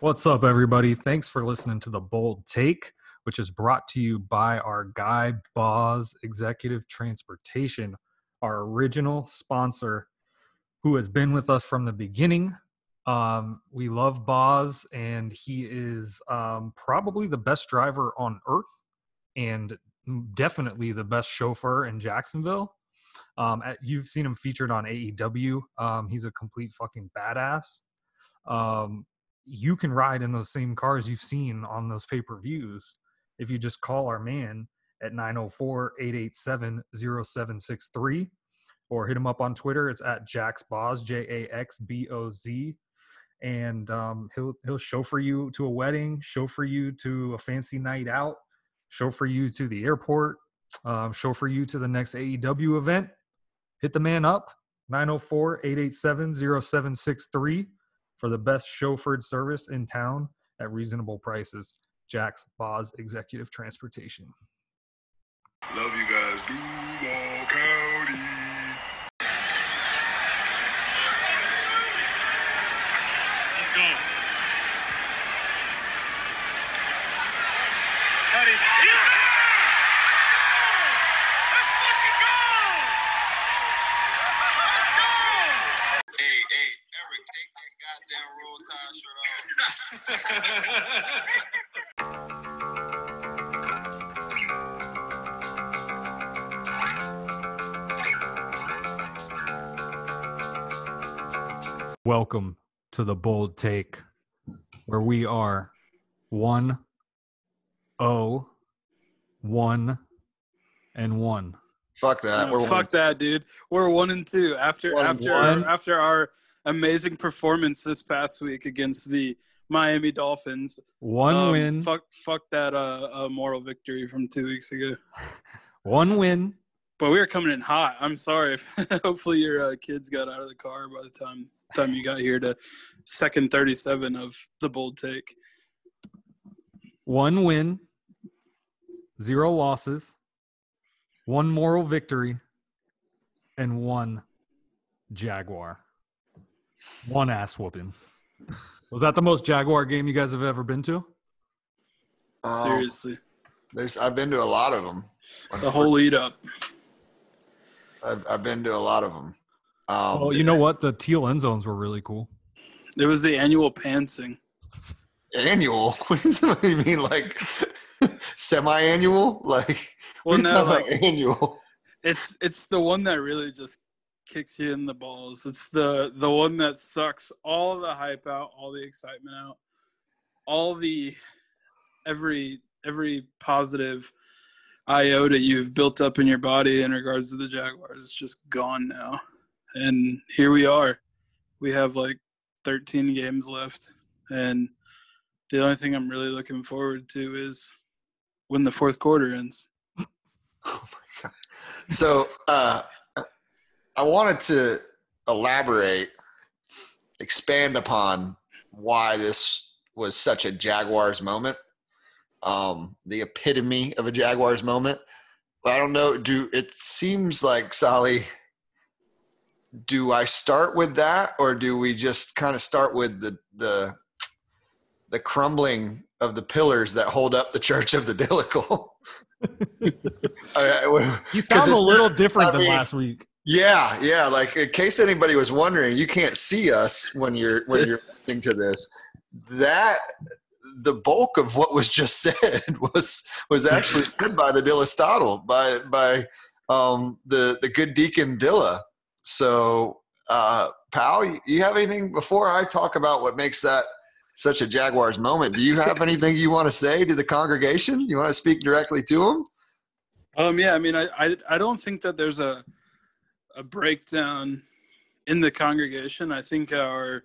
What's up, everybody? Thanks for listening to The Bold Take, which is brought to you by our guy, Boz Executive Transportation, our original sponsor who has been with us from the beginning. Um, we love Boz, and he is um, probably the best driver on earth and definitely the best chauffeur in Jacksonville. Um, at, you've seen him featured on AEW. Um, he's a complete fucking badass. Um, you can ride in those same cars you've seen on those pay per views if you just call our man at 904 887 0763 or hit him up on Twitter. It's at Jax Boz, J A X B O Z. And um, he'll he'll chauffeur you to a wedding, chauffeur you to a fancy night out, chauffeur you to the airport, um, chauffeur you to the next AEW event. Hit the man up, 904 887 0763 for the best chauffeured service in town at reasonable prices. Jax Boz Executive Transportation. Love you guys, Welcome to the bold take, where we are one, oh, one, and one. Fuck that. We're fuck that, dude. We're one and two after One after one. after our amazing performance this past week against the Miami Dolphins. One Um, win, Fuck, fuck that uh, uh, moral victory from two weeks ago. one win. But we were coming in hot. I'm sorry. If, hopefully your uh, kids got out of the car by the time time you got here to second 37 of the bold take. One win, zero losses, one moral victory, and one Jaguar. One ass whooping. Was that the most Jaguar game you guys have ever been to? Um, Seriously, there's, I've been to a lot of them. the whole lead up. I've, I've been to a lot of them. Um, Oh, you know what? The teal end zones were really cool. It was the annual pantsing. annual. What does that mean? Like semi-annual? Like Well, what are you no, like, about annual? It's it's the one that really just kicks you in the balls. It's the the one that sucks all the hype out, all the excitement out, all the every every positive iota you've built up in your body in regards to the Jaguars is just gone now. And here we are. We have like 13 games left and the only thing I'm really looking forward to is when the fourth quarter ends. Oh my god. So uh, I wanted to elaborate, expand upon why this was such a Jaguars moment. Um, the epitome of a Jaguars moment. I don't know. Do it seems like Sally? Do I start with that, or do we just kind of start with the the the crumbling of the pillars that hold up the Church of the Dillicle? I- You sound a little different I than mean- last week. yeah, yeah. Like in case anybody was wondering, you can't see us when you're when you're listening to this. That the bulk of what was just said was was actually said by the Dillastotle by by um, the the good deacon Dilla. So, uh, pal, you- you have anything before I talk about what makes that such a Jaguars moment? Do you have anything you want to say to the congregation? You want to speak directly to them? Um, yeah, I mean, I, I, I don't think that there's a, a breakdown in the congregation. I think our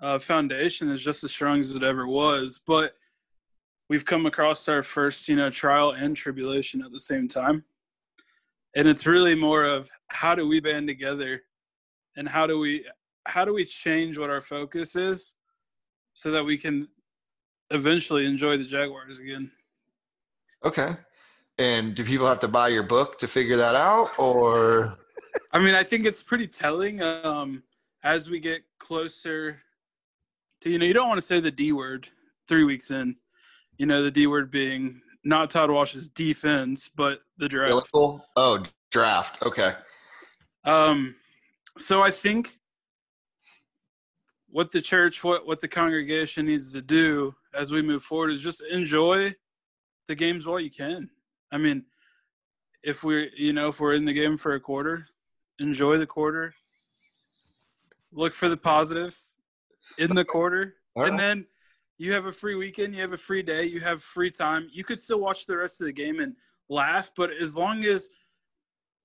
uh, foundation is just as strong as it ever was, but we've come across our first, you know, trial and tribulation at the same time. And it's really more of how do we band together and how do we, how do we change what our focus is so that we can eventually enjoy the Jaguars again. Okay. And do people have to buy your book to figure that out, or I mean, I think it's pretty telling um, as we get closer to you know you don't want to say the D word three weeks in. You know the D word being not Todd Wash's defense, but the draft. Oh, draft. Okay. Um, so I think what the church, what what the congregation needs to do as we move forward is just enjoy the games while you can. I mean, if we're you know if we're in the game for a quarter, enjoy the quarter. Look for the positives in the quarter, and then you have a free weekend, you have a free day, you have free time. You could still watch the rest of the game and laugh, but as long as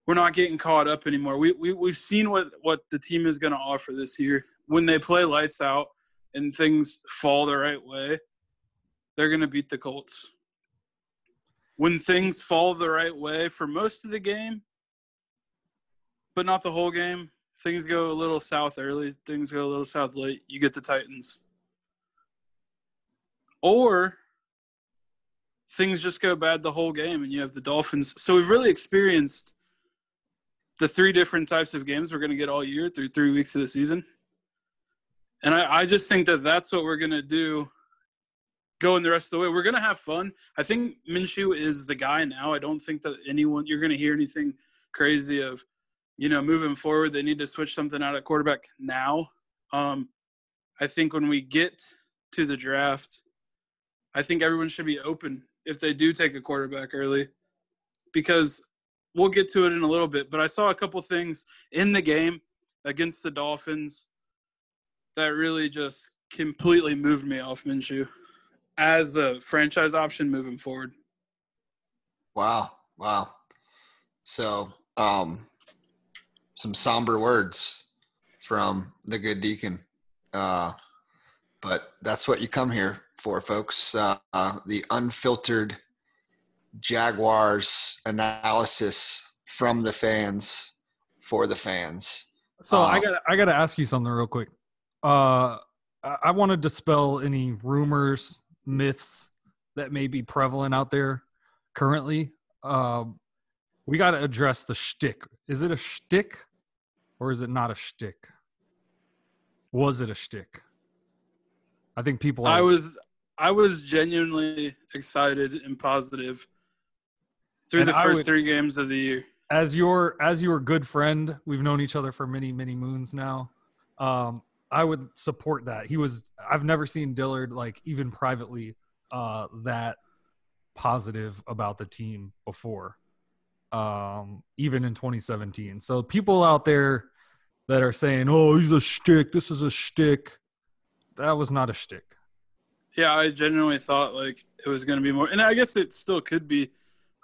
we're not getting caught up anymore. We, we we've seen what what the team is going to offer this year. When they play lights out and things fall the right way, they're going to beat the Colts. When things fall the right way for most of the game, but not the whole game, things go a little south early, things go a little south late, you get the Titans. Or things just go bad the whole game and you have the Dolphins. So we've really experienced the three different types of games we're going to get all year through three weeks of the season. And I, I just think that that's what we're going to do going the rest of the way. We're going to have fun. I think Minshew is the guy now. I don't think that anyone, you're going to hear anything crazy of, you know, moving forward, they need to switch something out at quarterback now. Um, I think when we get to the draft, I think everyone should be open if they do take a quarterback early because we'll get to it in a little bit, but I saw a couple things in the game against the Dolphins that really just completely moved me off Minshew as a franchise option moving forward. Wow. Wow. So, um, some somber words from the good deacon. Uh, but that's what you come here for, folks. Uh, uh, the unfiltered Jaguars analysis from the fans for the fans. So I Uh, got I got to ask you something real quick. Uh, I, I want to dispel any rumors, myths that may be prevalent out there currently. Um, we got to address the shtick. Is it a shtick, or is it not a shtick? Was it a shtick? I think people. I was I was genuinely excited and positive through And the first would- three games of the year. as your as your good friend we've known each other for many many moons now um i would support that he was i've never seen dillard like even privately uh that positive about the team before um even in 2017 so people out there that are saying oh he's a shtick this is a shtick that was not a shtick Yeah, I genuinely thought like it was going to be more, and I guess it still could be.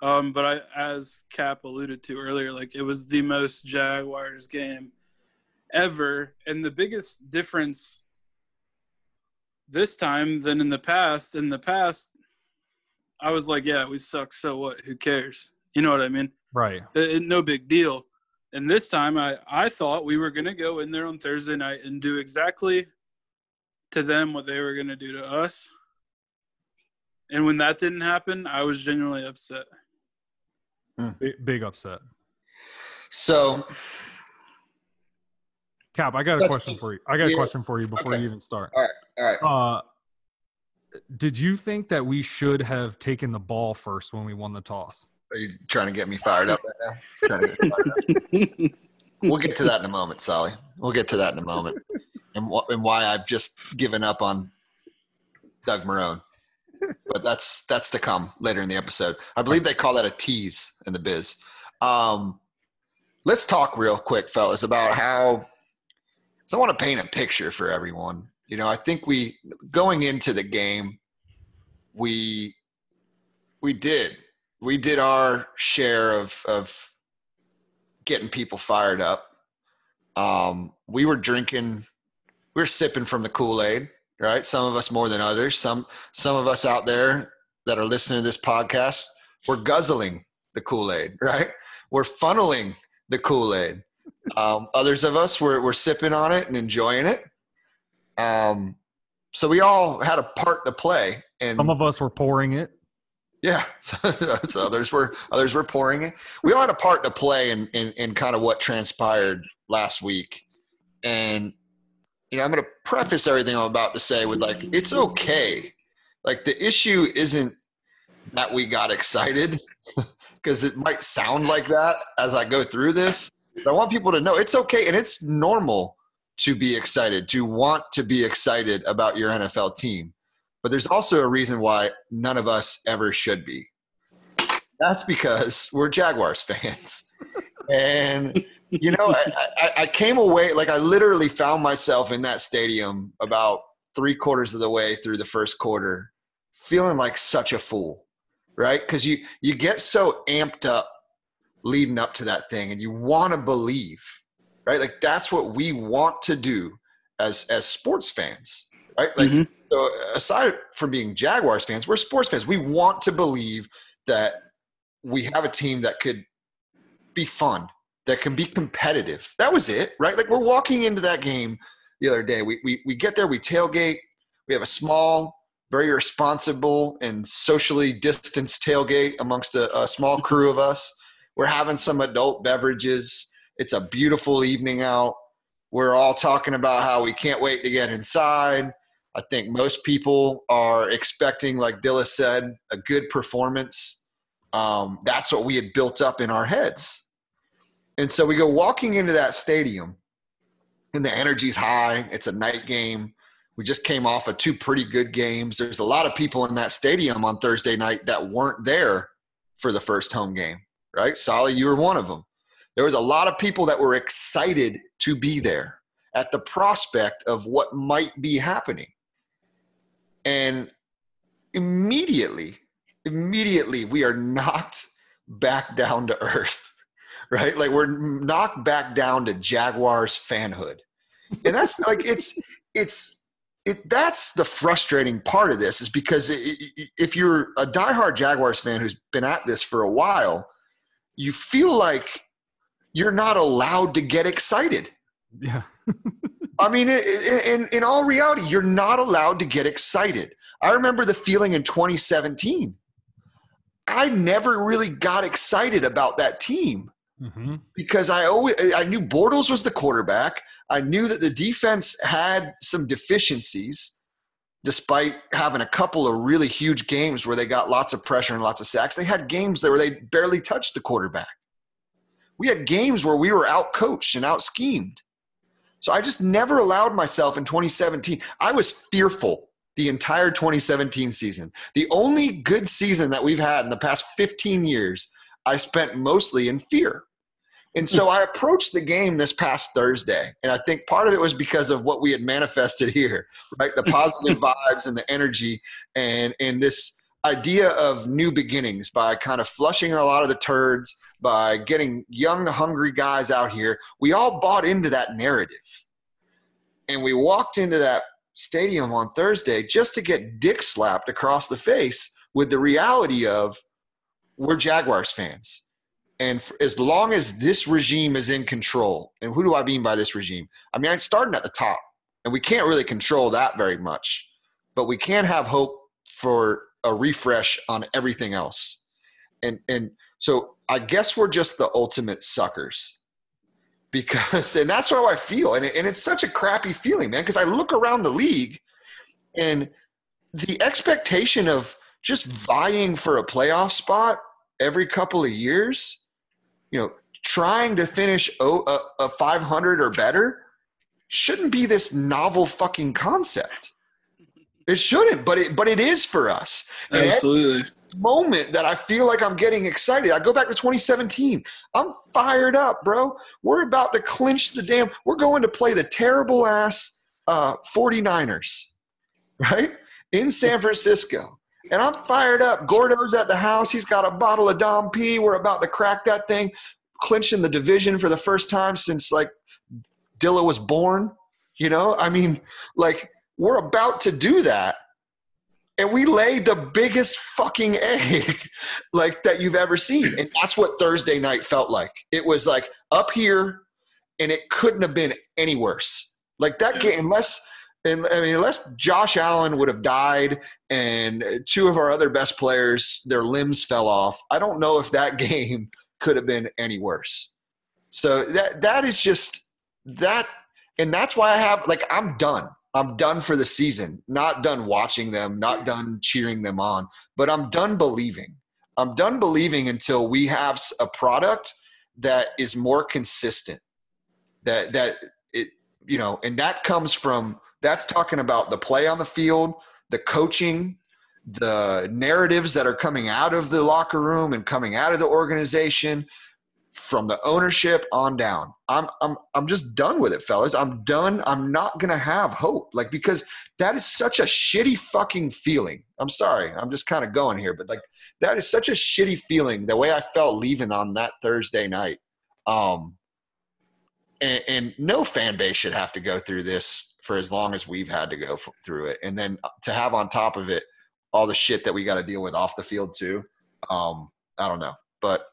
Um, but I, as Cap alluded to earlier, like it was the most Jaguars game ever, and the biggest difference this time than in the past. In the past, I was like, "Yeah, we suck. So what? Who cares?" You know what I mean? right It- it- no big deal. And this time, I I thought we were going to go in there on Thursday night and do exactly to them what they were going to do to us. And when that didn't happen, I was genuinely upset. big, big upset So, cap i got a question for you i got a question for you before Okay. you even start all right. Uh, did you think that we should have taken the ball first when we won the toss? Are you trying to get me fired up right now? Trying to get me fired up. We'll get to that in a moment, Sally. We'll get to that in a moment, and wh- and why I've just given up on Doug Marrone. But that's that's to come later in the episode. I believe they call that a tease in the biz. Um, let's talk real quick, fellas, about how. So I want to paint a picture for everyone. You know, I think we going into the game, we we did we did our share of of getting people fired up. Um, we were drinking, were sipping from the Kool Aid, right? Some of us more than others. Some some of us out there that are listening to this podcast, we're guzzling the Kool Aid, right? We're funneling the Kool Aid. Um, others of us were were sipping on it and enjoying it. Um, so we all had a part to play, and Some of us were pouring it. yeah, so, so others were others were pouring it. We all had a part to play in, in in kind of what transpired last week, and you know, I'm going to preface everything I'm about to say with like, it's okay. Like the issue isn't that we got excited because it might sound like that as I go through this. But I want people to know it's okay and it's normal to be excited, to want to be excited about your NFL team. But there's also a reason why none of us ever should be. That's because we're Jaguars fans. and, you know, I, I, I came away, like, I literally found myself in that stadium about three quarters of the way through the first quarter, feeling like such a fool, right? Because you, you get so amped up leading up to that thing and you want to believe right like that's what we want to do as as sports fans right like Mhm. so aside from being jaguars fans we're sports fans we want to believe that we have a team that could be fun that can be competitive that was it right like we're walking into that game the other day we we, we get there we tailgate we have a small very responsible and socially distanced tailgate amongst a, a small crew of us we're having some adult beverages. It's a beautiful evening out. We're all talking about how we can't wait to get inside. I think most people are expecting, like Dilla said, a good performance. Um, that's what we had built up in our heads. And so we go walking into that stadium, and the energy's high. It's a night game. We just came off of two pretty good games. There's a lot of people in that stadium on Thursday night that weren't there for the first home game right? Solly, you were one of them. There was a lot of people that were excited to be there at the prospect of what might be happening. And immediately, immediately, we are knocked back down to earth, right? Like we're knocked back down to Jaguars fanhood. And that's like, it's, it's, it, that's the frustrating part of this is because i- i- if you're a diehard Jaguars fan who's been at this for a while, you feel like you're not allowed to get excited. Yeah. I mean, in, in all reality, you're not allowed to get excited. I remember the feeling in 2017. I never really got excited about that team hmm because I always I knew Bortles was the quarterback. I knew that the defense had some deficiencies, despite having a couple of really huge games where they got lots of pressure and lots of sacks. They had games where they barely touched the quarterback. We had games where we were out coached and out schemed. So I just never allowed myself in 2017. I was fearful the entire 2017 season. The only good season that we've had in the past 15 years, I spent mostly in fear. And so I approached the game this past Thursday. And I think part of it was because of what we had manifested here, right? The positive vibes and the energy and, and this idea of new beginnings by kind of flushing a lot of the turds, by getting young, hungry guys out here. We all bought into that narrative. And we walked into that stadium on Thursday just to get dick slapped across the face with the reality of we're Jaguars fans. And for, as long as this regime is in control, and who do I mean by this regime? I mean, I'm starting at the top, and we can't really control that very much, but we can have hope for a refresh on everything else. And and so I guess we're just the ultimate suckers because and that's how I feel, and it, and it's such a crappy feeling, man. Because I look around the league, and the expectation of just vying for a playoff spot every couple of years, you know, trying to finish a 500 or better shouldn't be this novel fucking concept. It shouldn't, but it but it is for us. Absolutely. moment that I feel like I'm getting excited, I go back to 2017. I'm fired up, bro. We're about to clinch the damn. We're going to play the terrible ass uh, 49ers, right? In San Francisco. And I'm fired up. Gordo's at the house. He's got a bottle of Dom P. We're about to crack that thing, clinching the division for the first time since like Dilla was born. You know, I mean, like we're about to do that. And we laid the biggest fucking egg like that you've ever seen. And that's what Thursday night felt like. It was like up here and it couldn't have been any worse. Like that game, unless and I mean, unless Josh Allen would have died and two of our other best players, their limbs fell off, I don't know if that game could have been any worse. So that that is just that and that's why I have like I'm done. I'm done for the season. Not done watching them, not done cheering them on, but I'm done believing. I'm done believing until we have a product that is more consistent. That that it you know, and that comes from that's talking about the play on the field, the coaching, the narratives that are coming out of the locker room and coming out of the organization from the ownership on down. I'm I'm I'm just done with it, fellas. I'm done. I'm not gonna have hope. Like because that is such a shitty fucking feeling. I'm sorry. I'm just kind of going here, but like that is such a shitty feeling. The way I felt leaving on that Thursday night. Um and, and no fan base should have to go through this for as long as we've had to go f- through it. And then to have on top of it all the shit that we got to deal with off the field too. Um, I don't know, but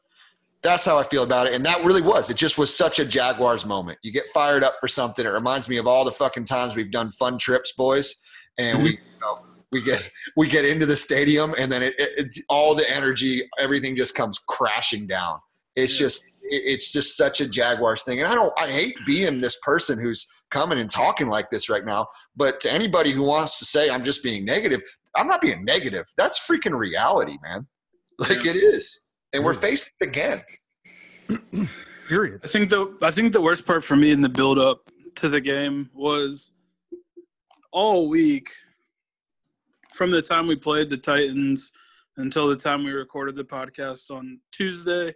that's how I feel about it. And that really was. It just was such a Jaguars moment. You get fired up for something. It reminds me of all the fucking times we've done fun trips, boys, and we you know, we get we get into the stadium, and then it, it, it all the energy, everything just comes crashing down. It's Yeah. just it's just such a Jaguars thing, and I don't I hate being this person who's coming and talking like this right now. But to anybody who wants to say I'm just being negative, I'm not being negative. That's freaking reality, man. Like Yeah. it is, and we're facing it again. Period. I think the I think the worst part for me in the build up to the game was all week from the time we played the Titans until the time we recorded the podcast on Tuesday,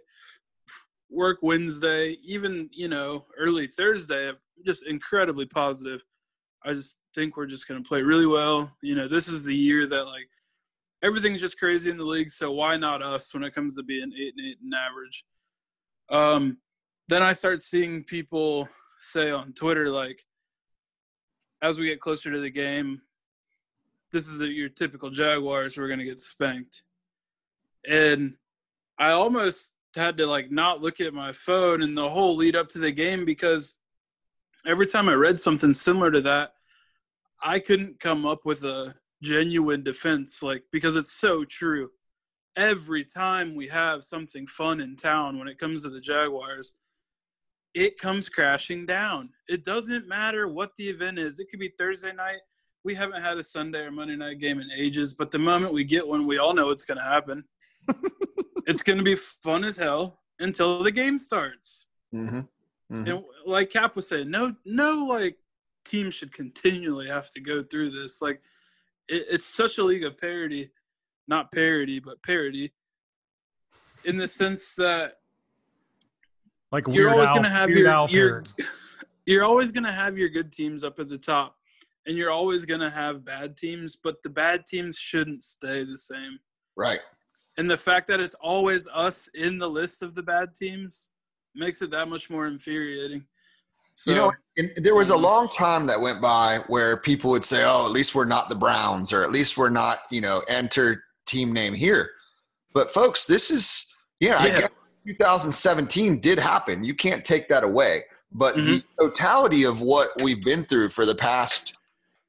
work Wednesday, even, you know, early Thursday, just incredibly positive. I just think we're just going to play really well. You know, this is the year that like everything's just crazy in the league, so why not us when it comes to being 8 and 8 and average? Um then I start seeing people say on Twitter, like, as we get closer to the game, this is your typical Jaguars, we're going to get spanked. And I almost had to, like, not look at my phone in the whole lead up to the game because every time I read something similar to that, I couldn't come up with a genuine defense, like, because it's so true. Every time we have something fun in town when it comes to the Jaguars, it comes crashing down. It doesn't matter what the event is. It could be Thursday night. We haven't had a Sunday or Monday night game in ages, but the moment we get one, we all know it's going to happen. it's going to be fun as hell until the game starts. Mm-hmm. And like Cap was saying, no, no, like team should continually have to go through this. Like it, it's such a league of parody, not parody, but parody, in the sense that Like you're always gonna have your, Al your you're always gonna have your good teams up at the top, and you're always gonna have bad teams, but the bad teams shouldn't stay the same. Right. And the fact that it's always us in the list of the bad teams makes it that much more infuriating. So you know, there was a long time that went by where people would say, "Oh, at least we're not the Browns, or at least we're not, you know, enter team name here." But folks, this is yeah, I guess 2017 did happen. You can't take that away. But the Mm-hmm. totality of what we've been through for the past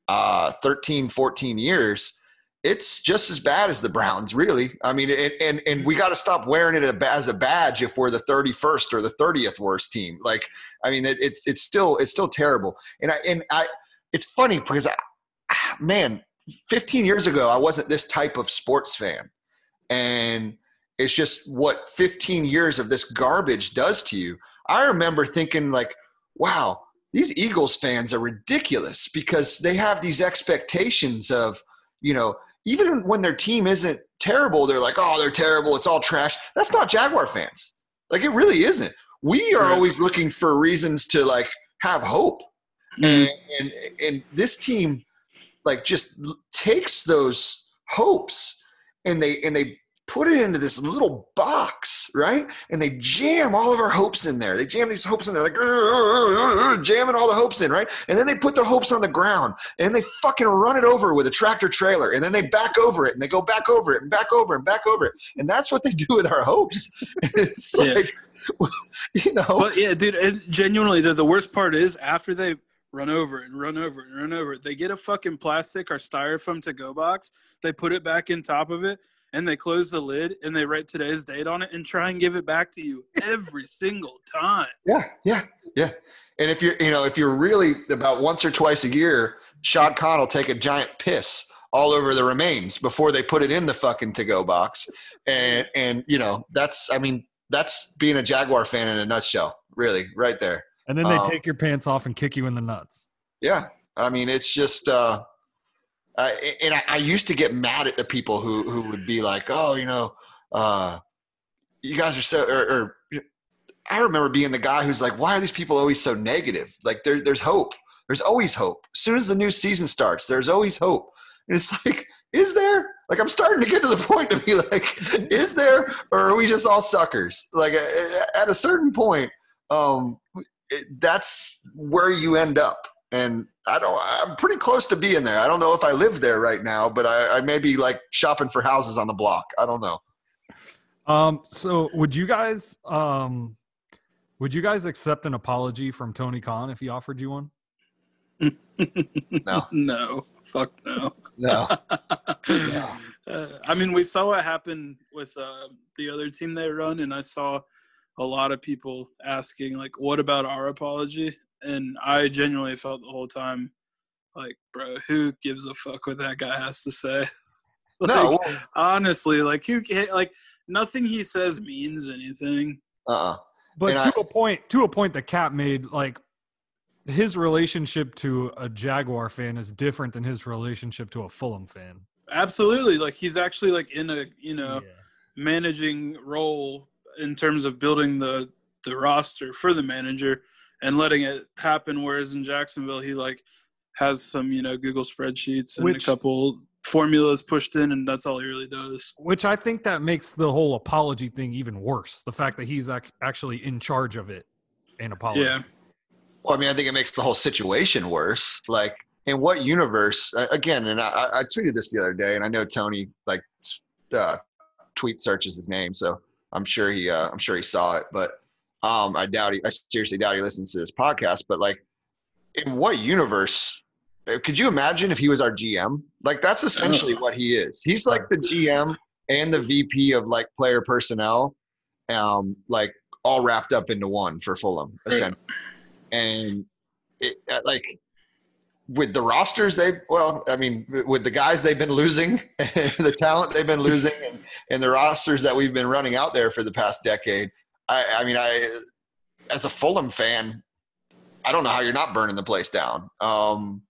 uh, 13, 14 years, it's just as bad as the Browns, really. I mean, and and, and we mm-hmm. got to stop wearing it as a badge if we're the 31st or the 30th worst team. Like, I mean, it, it's it's still it's still terrible. And I and I, it's funny because I, ah, man, 15 years ago I wasn't this type of sports fan, and it's just what 15 years of this garbage does to you. I remember thinking like, wow, these Eagles fans are ridiculous because they have these expectations of, you know, even when their team isn't terrible, they're like, oh, they're terrible. It's all trash. That's not Jaguar fans. Like it really isn't. We are always looking for reasons to like have hope. Mhm. And, and and this team like just takes those hopes and they and they put it into this little box, right? And they jam all of our hopes in there. They jam these hopes in there, like jamming all the hopes in, right? And then they put their hopes on the ground and they fucking run it over with a tractor trailer. And then they back over it and they go back over it and back over and back over it. And that's what they do with our hopes. it's Yeah. like, you know, But yeah, dude, it, genuinely, the, the worst part is after they run over and run over and run over they get a fucking plastic or styrofoam to go box, they put it back in top of it, and they close the lid and they write today's date on it and try and give it back to you every single time. Yeah, yeah, yeah. And if you're, you know, if you're really about once or twice a year, Shad Khan will take a giant piss all over the remains before they put it in the fucking to go box. And and you know, that's I mean, that's being a Jaguar fan in a nutshell, really, right there. And then they Um, take your pants off and kick you in the nuts. Yeah. I mean, it's just uh uh, and I, I used to get mad at the people who who would be like, "Oh, you know, uh, you guys are so." Or, or I remember being the guy who's like, "Why are these people always so negative?" Like, there, there's hope. There's always hope. As soon as the new season starts, there's always hope. And it's like, is there? Like, I'm starting to get to the point to be like, is there, or are we just all suckers? Like, at a certain point, um, that's where you end up. And I don't. I'm pretty close to being there. I don't know if I live there right now, but I, I may be like shopping for houses on the block. I don't know. Um, so would you guys um would you guys accept an apology from Tony Khan if he offered you one? No. no, fuck no. No. Uh, I mean, we saw what happened with uh, the other team they run, and I saw a lot of people asking, like, "What about our apology?" And I genuinely felt the whole time, like, bro, who gives a fuck what that guy has to say? like, no. honestly, like, who, ca- like, nothing he says means anything. Uh-uh. But And to a point to a point that Cap made, like his relationship to a Jaguar fan is different than his relationship to a Fulham fan. Absolutely, like he's actually like in a you know managing role in terms of building the the roster for the manager and letting it happen. Whereas in Jacksonville, he like has some you know Google spreadsheets and Which- a couple formulas pushed in, and that's all he really does. Which I think that makes the whole apology thing even worse. The fact that he's ac- actually in charge of it and apology. Yeah, Well, I mean, I think it makes the whole situation worse. Like, in what universe? Again, and I, I tweeted this the other day, and I know Tony like uh, tweet searches his name, so I'm sure he, uh, I'm sure he saw it. But um, I doubt he, I seriously doubt he listens to this podcast. But like, in what universe? uh, Could you imagine if he was our GM? Like, that's essentially what he is. He's like the GM and the VP of like player personnel, um, like all wrapped up into one for Fulham, essentially and it, uh, like with the rosters they well i mean with the guys they've been losing the talent they've been losing and, and the rosters that we've been running out there for the past decade i i mean i as a fulham fan i don't know how you're not burning the place down. Um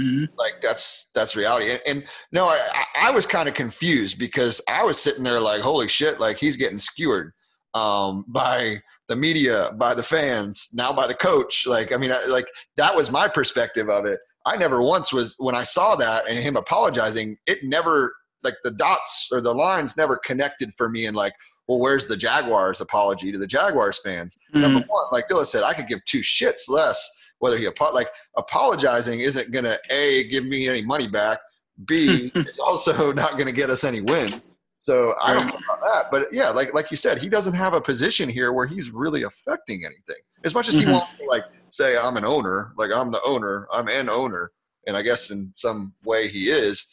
Mhm. like that's that's reality. And, and no i I- i was kind of confused because i was sitting there like holy shit like he's getting skewered um by the media by the fans now by the coach. Like i mean I, like that was my perspective of it. I never once was when i saw that and him apologizing it never like the dots or the lines never connected for me and like well where's the jaguars apology to the jaguars fans number one like dilla said i could give two shits less whether he like apologizing isn't gonna a give me any money back b it's also not gonna get us any wins so I don't know about that, but yeah, like like you said, he doesn't have a position here where he's really affecting anything. As much as he Mhm. wants to like say I'm an owner, like I'm the owner, I'm an owner, and I guess in some way he is.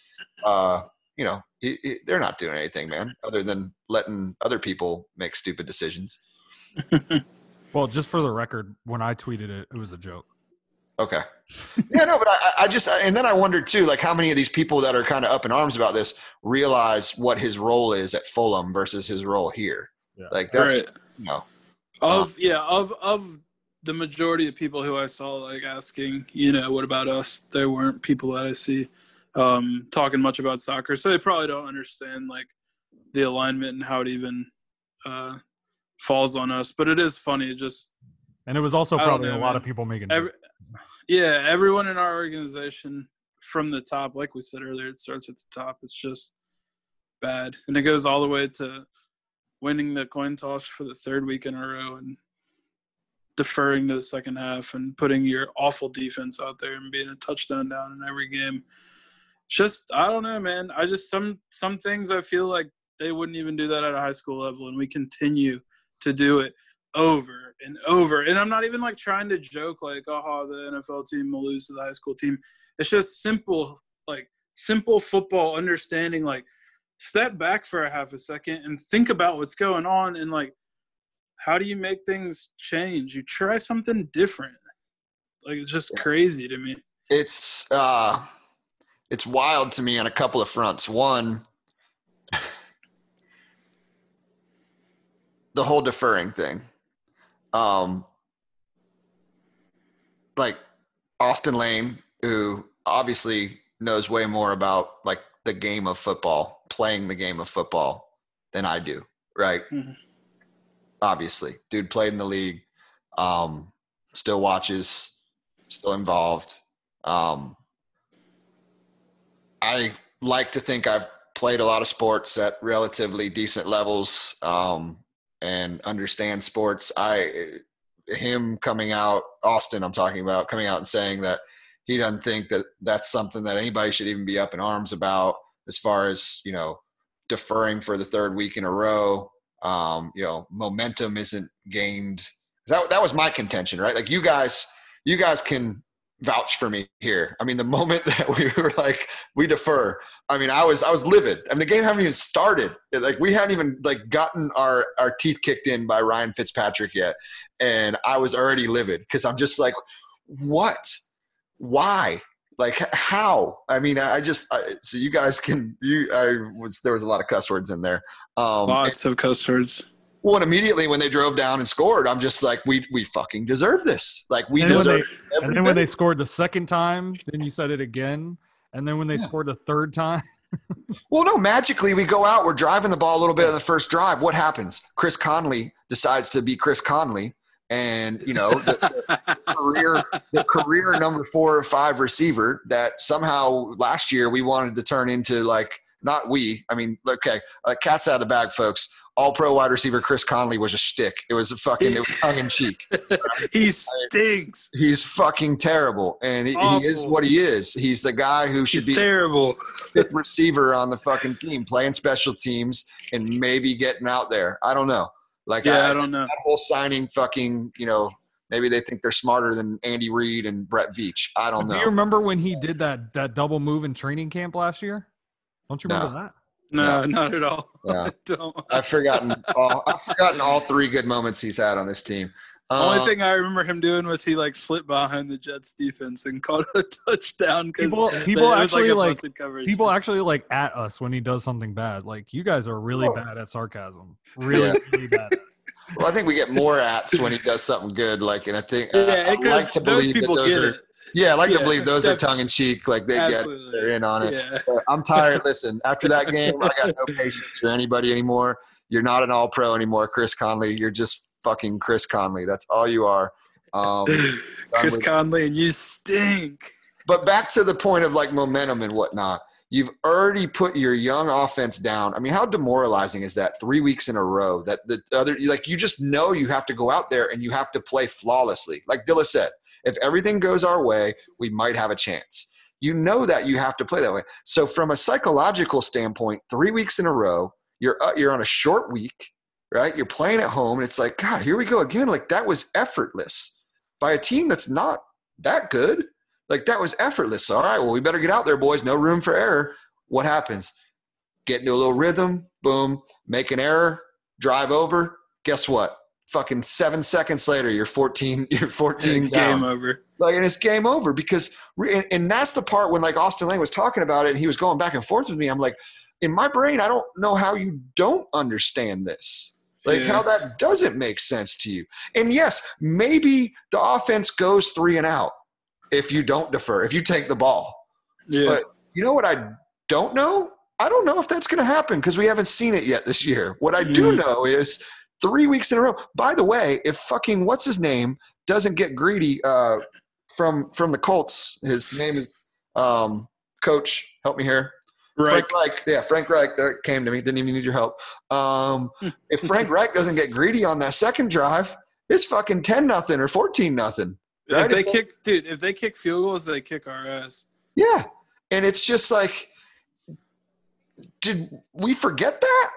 Uh, you know, he, he- they're not doing anything, man, other than letting other people make stupid decisions. Well, just for the record, when I tweeted it, it was a joke. Okay. Yeah, no, but I, I just and then I wondered too, like how many of these people that are kind of up in arms about this realize what his role is at Fulham versus his role here. Yeah. Like that's Right. you know, Of yeah, of of the majority of people who I saw like asking, you know, what about us? There weren't people that I see um, talking much about soccer, so they probably don't understand like the alignment and how it even uh, falls on us. But it is funny, it just And it was also probably know, a lot man. of people making every, yeah, everyone in our organization from the top, like we said earlier, it starts at the top. It's just bad, and it goes all the way to winning the coin toss for the third week in a row and deferring to the second half and putting your awful defense out there and being a touchdown down in every game. Just I don't know, man. I just some some things I feel like they wouldn't even do that at a high school level, and we continue to do it over and over. And I'm not even like trying to joke like, oh, the NFL team will lose to the high school team. It's just simple, like simple football understanding. Like, step back for a half a second and think about what's going on and like, how do you make things change? You try something different. Like it's just crazy to me. it's uh it's wild to me on a couple of fronts. One the whole deferring thing. Um like austin lane who obviously knows way more about like the game of football playing the game of football than i do right? Mhm. obviously. Dude played in the league um still watches still involved. Um, I like to think I've played a lot of sports at relatively decent levels um, and understand sports. I him coming out, Austin, I'm talking about coming out and saying that he doesn't think that that's something that anybody should even be up in arms about as far as you know deferring for the third week in a row. Um, you know, momentum isn't gained. That that was my contention, right? Like you guys, you guys can vouch for me here. I mean, the moment that we were like, we defer. I mean, I was I was livid. I mean, the game hadn't even started. Like we hadn't even like gotten our our teeth kicked in by Ryan Fitzpatrick yet, and I was already livid because I'm just like, what? Why? Like how? I mean, I just I, so you guys can you. I was there was a lot of cuss words in there. Um, Lots of cuss words. Well, and immediately when they drove down and scored, I'm just like, we we fucking deserve this. Like we And deserve. they, every and then when they scored the second time, then you said it again. And then when they Yeah. scored the third time, Well, no, magically we go out, we're driving the ball a little bit on the first drive. What happens? Chris Conley decides to be Chris Conley, and you know the, the career the career number four or five receiver that somehow last year we wanted to turn into like not we. I mean, okay, uh, cats out of the bag, folks. All pro wide receiver Chris Conley was a shtick. It was a fucking. It was tongue in cheek. he stinks. He's fucking terrible, and he, he is what he is. He's the guy who should He's be terrible. fifth receiver on the fucking team, playing special teams and maybe getting out there. I don't know. Like Yeah, I, I don't know. that whole signing fucking, you know, maybe they think they're smarter than Andy Reid and Brett Veach. I don't know. do you remember when he did that that double move in training camp last year? Don't you No. remember that? No, not at all. Yeah. I don't. I've forgotten all I've forgotten all three good moments he's had on this team. The only Uh, thing I remember him doing was he like slipped behind the Jets defense and caught a touchdown because People- people actually, like- coverage. People actually like at us when he does something bad. Like you guys are really Oh. bad at sarcasm. Really, Yeah. really bad. Well, I think we get more ats when he does something good. Like, and I think yeah, I, I like to those believe that people those get are. it. Yeah, I like to believe those are tongue in cheek. Like they Absolutely. get, they're in on it. Yeah. But I'm tired. Listen, after that game, I got no patience for anybody anymore. You're not an all pro anymore, Chris Conley. You're just fucking Chris Conley. That's all you are. Um, Chris Conley and you stink. but back to the point of like momentum and whatnot. You've already put your young offense down. I mean, how demoralizing is that? Three weeks in a row that the other like you just know you have to go out there and you have to play flawlessly. Like Dilla said, if everything goes our way, we might have a chance. You know that you have to play that way. So from a psychological standpoint, three weeks in a row, you're uh, you're on a short week, right? You're playing at home, and it's like, God, here we go again. Like that was effortless by a team that's not that good. Like that was effortless. All right, well, we better get out there, boys. No room for error. What happens? Get into a little rhythm, boom, make an error, drive over. Guess what? Fucking seven seconds later, you're 14, you're 14 down Game over. like and it's game over because and, and that's the part when like austin lane was talking about it and he was going back and forth with me i'm like in my brain i don't know how you don't understand this like Yeah. how that doesn't make sense to you and yes maybe the offense goes three and out if you don't defer if you take the ball Yeah. But you know what I don't know? I don't know if that's going to happen because we haven't seen it yet this year. What I do Mhm. know is three weeks in a row. By the way, if fucking what's his name doesn't get greedy uh, from from the Colts, his name is um, Coach. Help me here. right. Frank Reich. Yeah, Frank Reich. There it came to me. Didn't even need your help. Um, if Frank Reich doesn't get greedy on that second drive, it's fucking ten nothing or fourteen nothing. right? If they If they- kick, dude, if they kick field goals, they kick our ass. Yeah. And it's just like, did we forget that?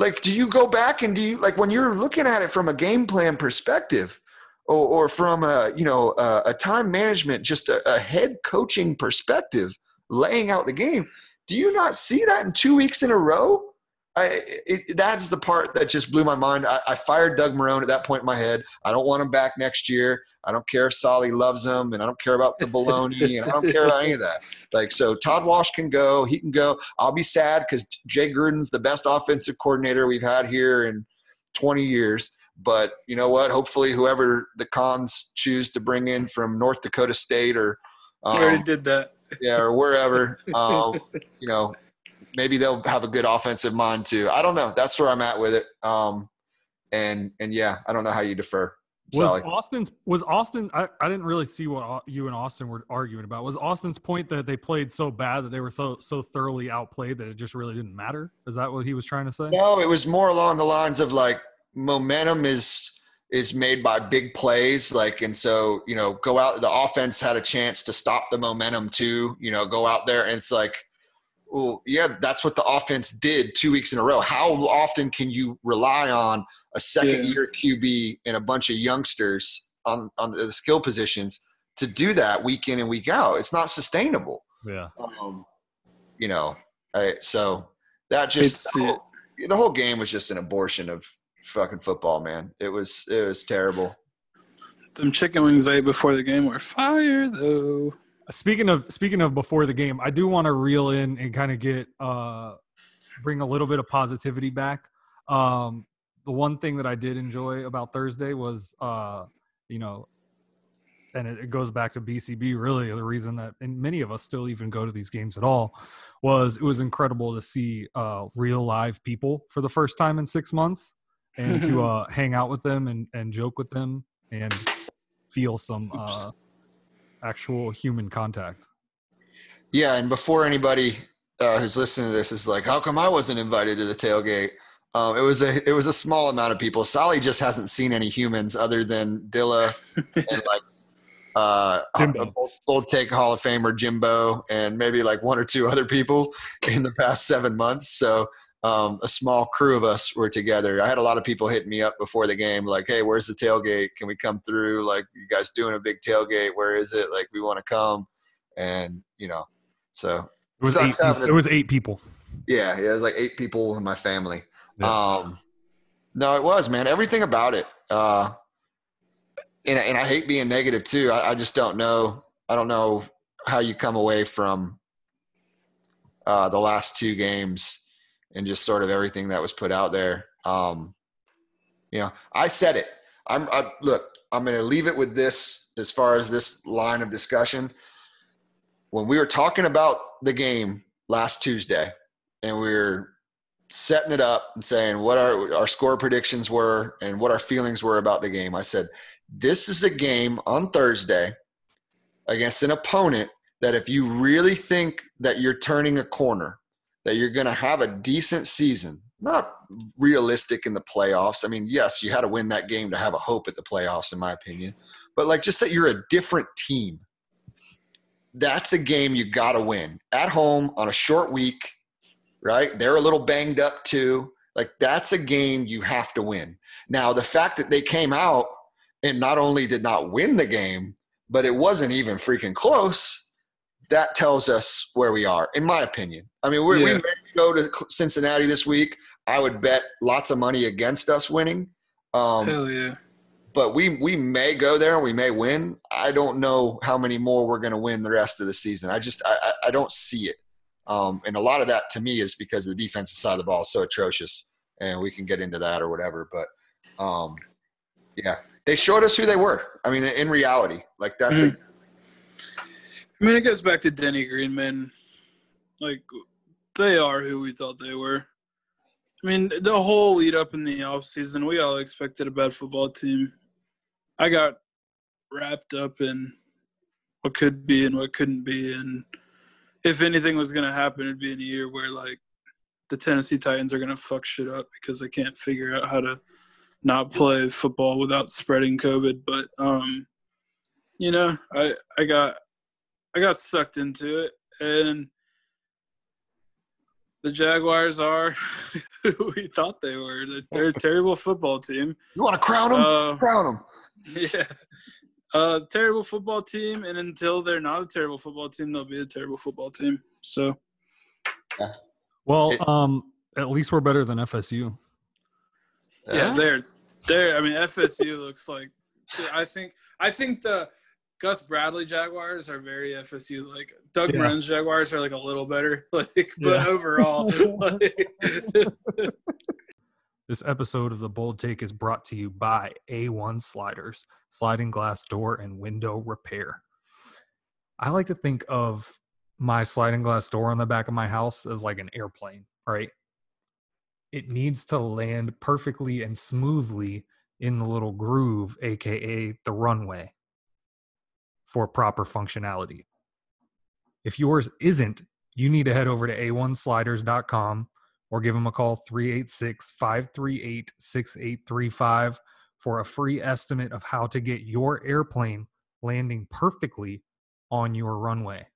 Like, do you go back and do you, like, when you're looking at it from a game plan perspective or, or from a, you know, a, a time management, just a, a head coaching perspective, laying out the game, do you not see that in two weeks in a row? I, it, that's the part that just blew my mind. I, I fired Doug Marrone at that point in my head. I don't want him back next year. I don't care if Solly loves him, and I don't care about the baloney, and I don't care about any of that. Like, so Todd Wash can go. He can go. I'll be sad because Jay Gruden's the best offensive coordinator we've had here in 20 years. But you know what? Hopefully, whoever the Khans choose to bring in from North Dakota State or I already um, did that. yeah, or wherever, um, you know, maybe they'll have a good offensive mind too. I don't know. That's where I'm at with it. Um, and and yeah, I don't know how you defer. Was Sally. Austin's was Austin? I, I didn't really see what you and Austin were arguing about. Was Austin's point that they played so bad that they were so so thoroughly outplayed that it just really didn't matter? Is that what he was trying to say? No, it was more along the lines of like momentum is is made by big plays like and so you know go out the offense had a chance to stop the momentum too you know go out there and it's like well yeah that's what the offense did two weeks in a row how often can you rely on a second Yeah. year qb and a bunch of youngsters on on the skill positions to do that week in and week out it's not sustainable Yeah. um, you know I, so that just the whole, the whole game was just an abortion of fucking football man it was it was terrible Them chicken wings I ate before the game were fire though. Speaking of speaking of before the game, I do want to reel in and kind of get uh bring a little bit of positivity back. Um the one thing that I did enjoy about Thursday was uh you know and it, it goes back to BCB really the reason that and many of us still even go to these games at all was it was incredible to see uh real live people for the first time in 6 months and to uh hang out with them and and joke with them and feel some uh actual human contact. yeah and before anybody uh, who's listening to this is like how come i wasn't invited to the tailgate um, it was a it was a small amount of people Sally just hasn't seen any humans other than Dilla and like uh, old, old take Hall of Famer Jimbo and maybe like one or two other people in the past seven months. So um, a small crew of us were together. I had a lot of people hitting me up before the game, like, "Hey, where's the tailgate? Can we come through? Like, you guys doing a big tailgate? Where is it? Like, we want to come." And you know, so It was eight. having. It was eight people. yeah, yeah, it was like eight people in my family. Yeah. Um, no, it was man. Everything about it. Uh, and and I hate being negative too. I, I just don't know. I don't know how you come away from uh, the last two games and just sort of everything that was put out there. Um, you know, I said it. I'm I, look. I'm going to leave it with this as far as this line of discussion. When we were talking about the game last Tuesday, and we were setting it up and saying what our our score predictions were and what our feelings were about the game. I said, "This is a game on Thursday against an opponent that if you really think that you're turning a corner, that you're going to have a decent season, not realistic in the playoffs. I mean, yes, you had to win that game to have a hope at the playoffs in my opinion, but like just that you're a different team. That's a game you got to win at home on a short week right? They're a little banged up too. Like that's a game you have to win. Now, the fact that they came out and not only did not win the game, but it wasn't even freaking close, that tells us where we are, in my opinion. I mean, we're, we Yeah. may go to Cincinnati this week. I would bet lots of money against us winning. Um, Hell yeah. but we we may go there and we may win. I don't know how many more we're going to win the rest of the season. I just I, I- don't see it. Um, and a lot of that to me is because the defensive side of the ball is so atrocious, and we can get into that or whatever. But um, yeah, they showed us who they were. I mean, in reality, like that's a, I mean, it goes back to Denny Green man. Like, they are who we thought they were. I mean, the whole lead up in the offseason, we all expected a bad football team. I got wrapped up in what could be and what couldn't be. And if anything was going to happen, it'd be in a year where, like, the Tennessee Titans are going to fuck shit up because they can't figure out how to not play football without spreading COVID. But, um, you know, I, I got I got sucked into it, and the Jaguars are who we thought they were. They're, they're a terrible football team. you want to crown them, Uh, crown them. yeah, uh, terrible football team, and until they're not a terrible football team, they'll be a terrible football team. So Well, It- um, At least we're better than FSU. Yeah, they're they're. I mean, FSU looks like. I think I think the Gus Bradley Jaguars are very FSU. Like Doug Yeah. Marrone Jaguars are like a little better. Like, but Yeah. overall, like, This episode of the Bold Take is brought to you by A1 Sliders, sliding glass door and window repair. I like to think of my sliding glass door on the back of my house as like an airplane, right? It needs to land perfectly and smoothly in the little groove, aka the runway, for proper functionality. If yours isn't, you need to head over to a1sliders.com or give them a call 386 538 6835 for a free estimate of how to get your airplane landing perfectly on your runway.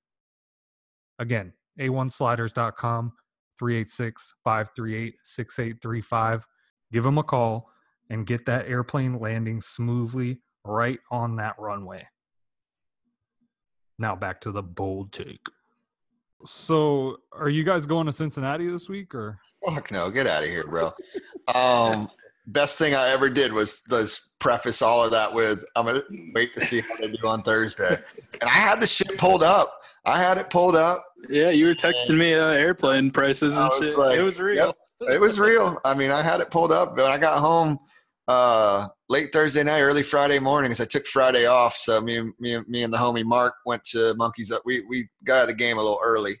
Again, a1sliders.com 386 538 6835. Give them a call and get that airplane landing smoothly right on that runway. Now back to the bold take. So, are you guys going to Cincinnati this week or? Fuck no, get out of here, bro. Um, best thing I ever did was was preface all of that with I'm gonna wait to see how they do on Thursday. And I had the shit pulled up. I had it pulled up. yeah, you were texting me uh, airplane prices and shit. like, it was real. It was real. I mean, I had it pulled up, but I got home uh, late Thursday night, early Friday morning, because I took Friday off. So me me, me and the homie Mark went to Monkey's. We we got out of the game a little early,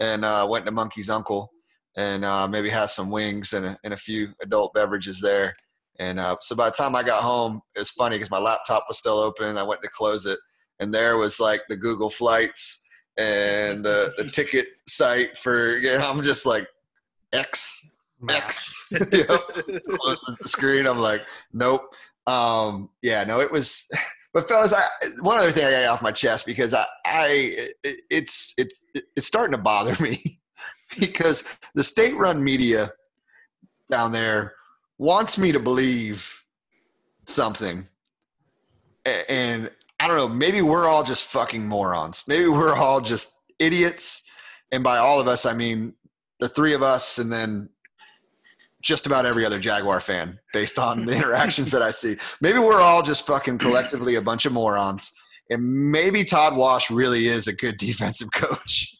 and uh, went to Monkey's Uncle, and uh, maybe had some wings and a, and a few adult beverages there. And uh, so by the time I got home, it was funny because my laptop was still open. I went to close it, and there was like the Google flights and the the ticket site for. You know, I'm just like X X. close the screen. I'm like, nope. Um, yeah, no, it was. But fellas, I, one other thing I got off my chest because I, I, it, it's, it's, it's starting to bother me because the state-run media down there wants me to believe something, and I don't know. Maybe we're all just fucking morons. Maybe we're all just idiots, and by all of us, I mean the three of us, and then just about every other Jaguar fan based on the interactions that I see. Maybe we're all just fucking collectively a bunch of morons. And maybe Todd Wash really is a good defensive coach.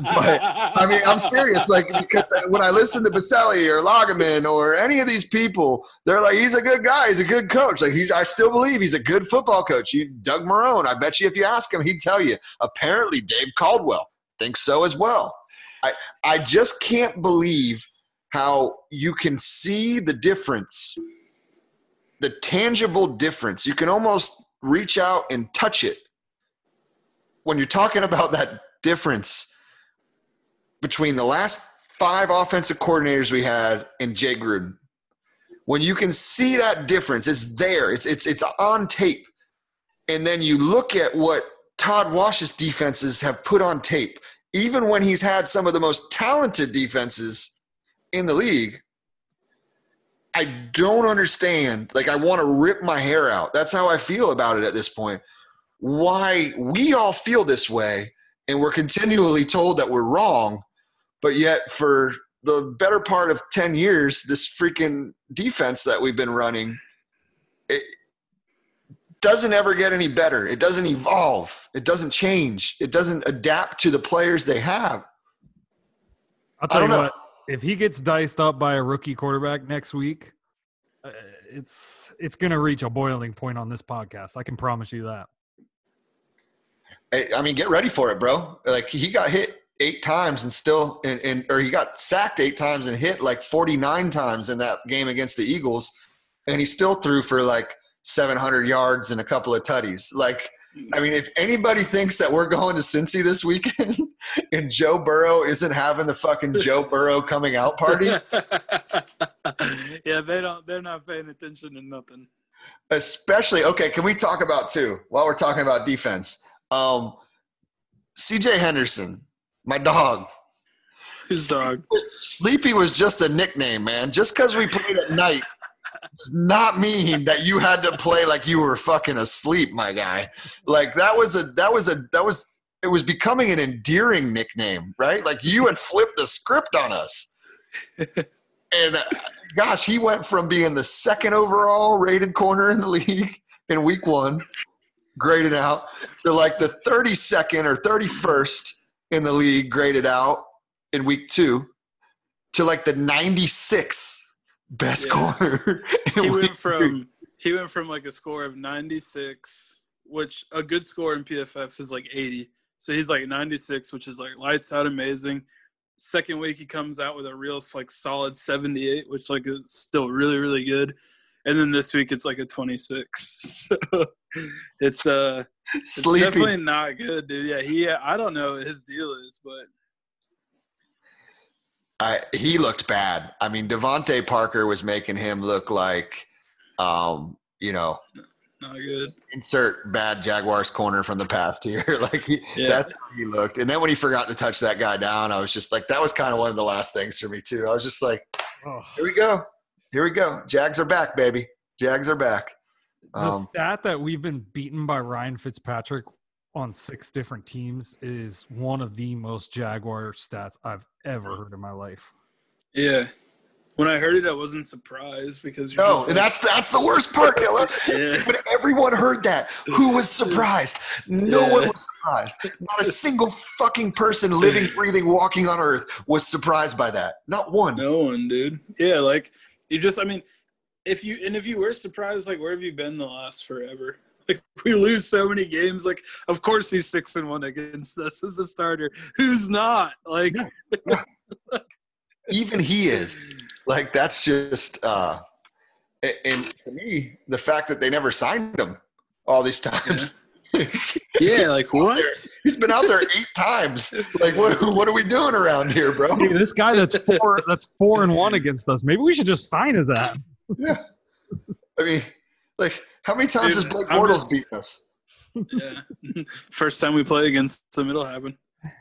But I mean, I'm serious. Like, because when I listen to Boselli or Lageman or any of these people, they're like, he's a good guy. He's a good coach. Like, he's, I still believe he's a good football coach. You, Doug Marrone, I bet you if you ask him, he'd tell you. Apparently, Dave Caldwell thinks so as well. I, I just can't believe how you can see the difference, the tangible difference. You can almost reach out and touch it when you're talking about that difference between the last five offensive coordinators we had and Jay Gruden. When you can see that difference, it's there. It's it's it's on tape. And then you look at what Todd Wash's defenses have put on tape, even when he's had some of the most talented defenses in the league. I don't understand. Like I want to rip my hair out. That's how I feel about it at this point. Why we all feel this way and we're continually told that we're wrong, but yet for the better part of 10 years this freaking defense that we've been running it doesn't ever get any better. It doesn't evolve. It doesn't change. It doesn't adapt to the players they have. I'll tell I you don't know. If he gets diced up by a rookie quarterback next week, uh, it's it's going to reach a boiling point on this podcast. I can promise you that. I I mean, get ready for it, bro. Like he got hit eight times and still, and, and or he got sacked eight times and hit like forty nine times in that game against the Eagles, and he still threw for like seven hundred yards and a couple of tutties. Like, I mean, if anybody thinks that we're going to Cincy this weekend and Joe Burrow isn't having the fucking Joe Burrow coming out party, yeah, they don't. They're not paying attention to nothing. especially okay. Can we talk about too while we're talking about defense? Um, C.J. Henderson, my dog. His dog. Sleepy was just a nickname, man. Just because we played at night does not mean that you had to play like you were fucking asleep, my guy. Like that was a that was a that was it was becoming an endearing nickname, right? Like you had flipped the script on us. and uh, gosh, he went from being the second overall rated corner in the league in week one, graded out, to like the 32nd or 31st in the league, graded out in week two, to like the 96th best Yeah. corner. he went from he went from like a score of 96 which a good score in pff is like 80 so he's like 96 which is like lights out amazing. Second week he comes out with a real like solid 78 which like is still really really good. And then this week it's like a 26 so it's uh it's definitely not good dude. Yeah he i don't know what his deal is but I, he looked bad. I mean, DeVante Parker was making him look like, um, you know, not good insert bad Jaguars corner from the past here. like he, Yeah. that's how he looked. And then when he forgot to touch that guy down, I was just like, that was kind of one of the last things for me too. I was just like, Oh. here we go, here we go. Jags are back, baby. Jags are back. The Um, stat that we've been beaten by Ryan Fitzpatrick on six different teams is one of the most Jaguar stats I've ever heard in my life. yeah when i heard it i wasn't surprised because you're no, just like, that's that's the worst part, Dylan. yeah But everyone heard that. Who was surprised? No Yeah. one was surprised. Not a single fucking person living, breathing, walking on earth was surprised by that. Not one. No one, dude. Yeah, like you just I mean, if you and if you were surprised, like where have you been the last forever? Like we lose so many games. Like of course he's six and one against us as a starter. Who's not? Like Even he is. Like that's just uh and to me, the fact that they never signed him all these times. Yeah, like what? He's been out there eight times. Like what what are we doing around here, bro? Hey, this guy that's four that's four and one against us. Maybe we should just sign his ass. I mean, like how many times Dude, has Blake I'm Bortles just- beaten us? Yeah. First time we play against him, it'll happen.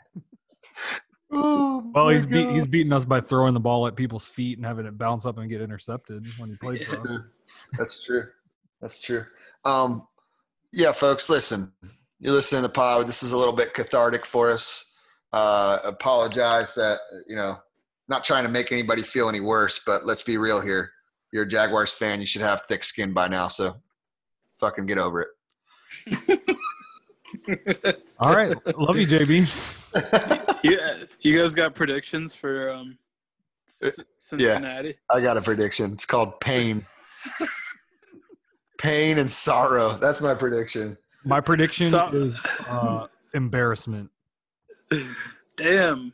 Oh, Well, my he's beat, he's beating us by throwing the ball at people's feet and having it bounce up and get intercepted when he played for us. That's true. That's true. Um, yeah, folks, listen. You're listening to the pod. This is a little bit cathartic for us. Uh, apologize that you know, not trying to make anybody feel any worse, but let's be real here. You're a Jaguars fan. You should have thick skin by now. So, fucking get over it. All right, love you, JB. Yeah, you guys got predictions for um C- Cincinnati? I got a prediction. It's called pain. pain and sorrow. That's my prediction. My prediction So- is uh, embarrassment. Damn.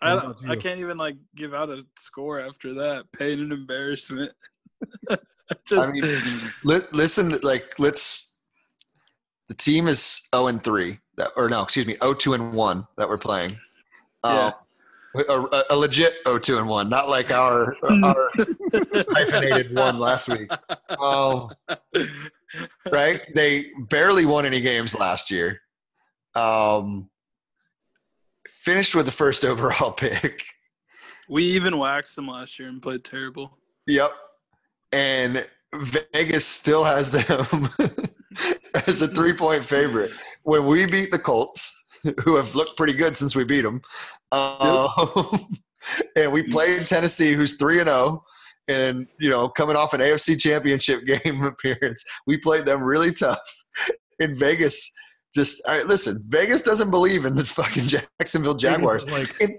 I don't, I can't even like give out a score after that. Pain and embarrassment. Just I mean, Li- listen, like let's. The team is zero and three. That or no, excuse me, 0-2 and one that we're playing. Um, a, a, a legit 0-2 and one, not like our our hyphenated one last week. Um, right? They barely won any games last year. Um, finished with the first overall pick. we even waxed them last year and played terrible. Yep. And Vegas still has them as a three point favorite. When we beat the Colts, who have looked pretty good since we beat them, um, and we played Tennessee, who's 3 and 0, and, you know, coming off an AFC championship game appearance, we played them really tough. In Vegas, just I, listen, Vegas doesn't believe in the fucking Jacksonville Jaguars. Like, And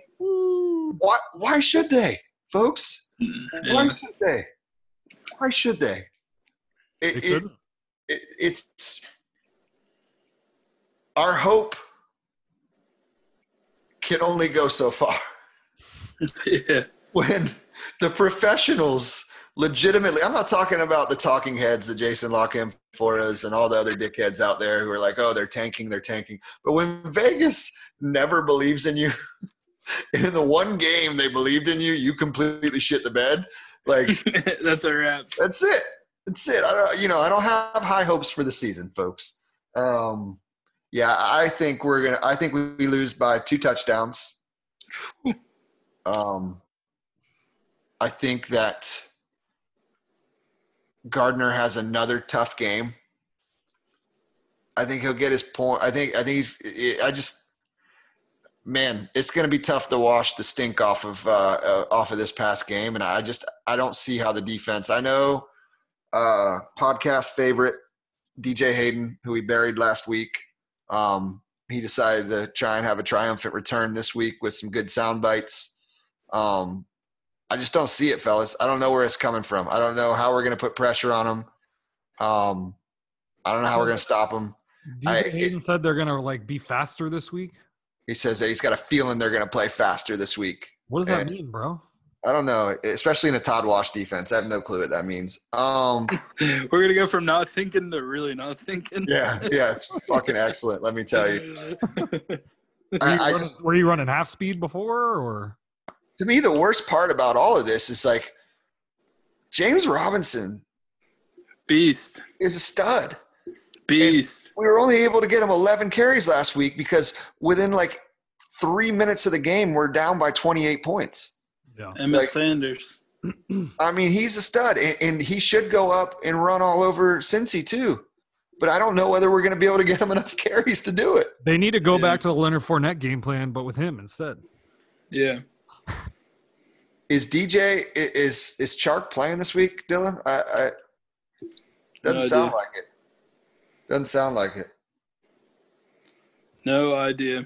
why, why should they, folks? Mm, why should they? Why should they? they It, it, should. it, it's our hope can only go so far yeah. when the professionals legitimately i'm not talking about the talking heads the jason Lockham for us and all the other dickheads out there who are like oh they're tanking they're tanking but when vegas never believes in you in the one game they believed in you you completely shit the bed like That's a wrap. that's it. That's it. I don't, you know, I don't have high hopes for the season, folks. Um, yeah, I think we're gonna. I think we, we lose by two touchdowns. Um, I think that Gardner has another tough game. I think he'll get his point. I think. I think he's. I just. man, it's going to be tough to wash the stink off of uh, uh, off of this past game, and I just I don't see how the defense. I know uh, podcast favorite DJ Hayden, who we buried last week. Um, he decided to try and have a triumphant return this week with some good sound bites. Um, I just don't see it, fellas. I don't know where it's coming from. I don't know how we're going to put pressure on them. Um, I don't know how we're going to stop them. DJ I- Hayden said they're gonna like be faster this week. He says that he's got a feeling they're going to play faster this week. What does that mean, bro? I don't know, especially in a Todd Wash defense. I have no clue what that means. Um, We're gonna go from not thinking to really not thinking. yeah, yeah, it's fucking excellent. Let me tell you. Were you, I, I running, just, were you running half speed before, or to me, the worst part about all of this is like James Robinson Beast. is a stud. Beast. We were only able to get him 11 carries last week because within like three minutes of the game, we're down by 28 points. yeah? Emmett like- Sanders. I mean, he's a stud, and, and he should go up and run all over Cincy too. But I don't know whether we're going to be able to get him enough carries to do it. They need to go Yeah. back to the Leonard Fournette game plan, but with him instead. Yeah. Is DJ is is Chark playing this week, Dylan? I, I doesn't No sound like it. Doesn't sound like it. No idea.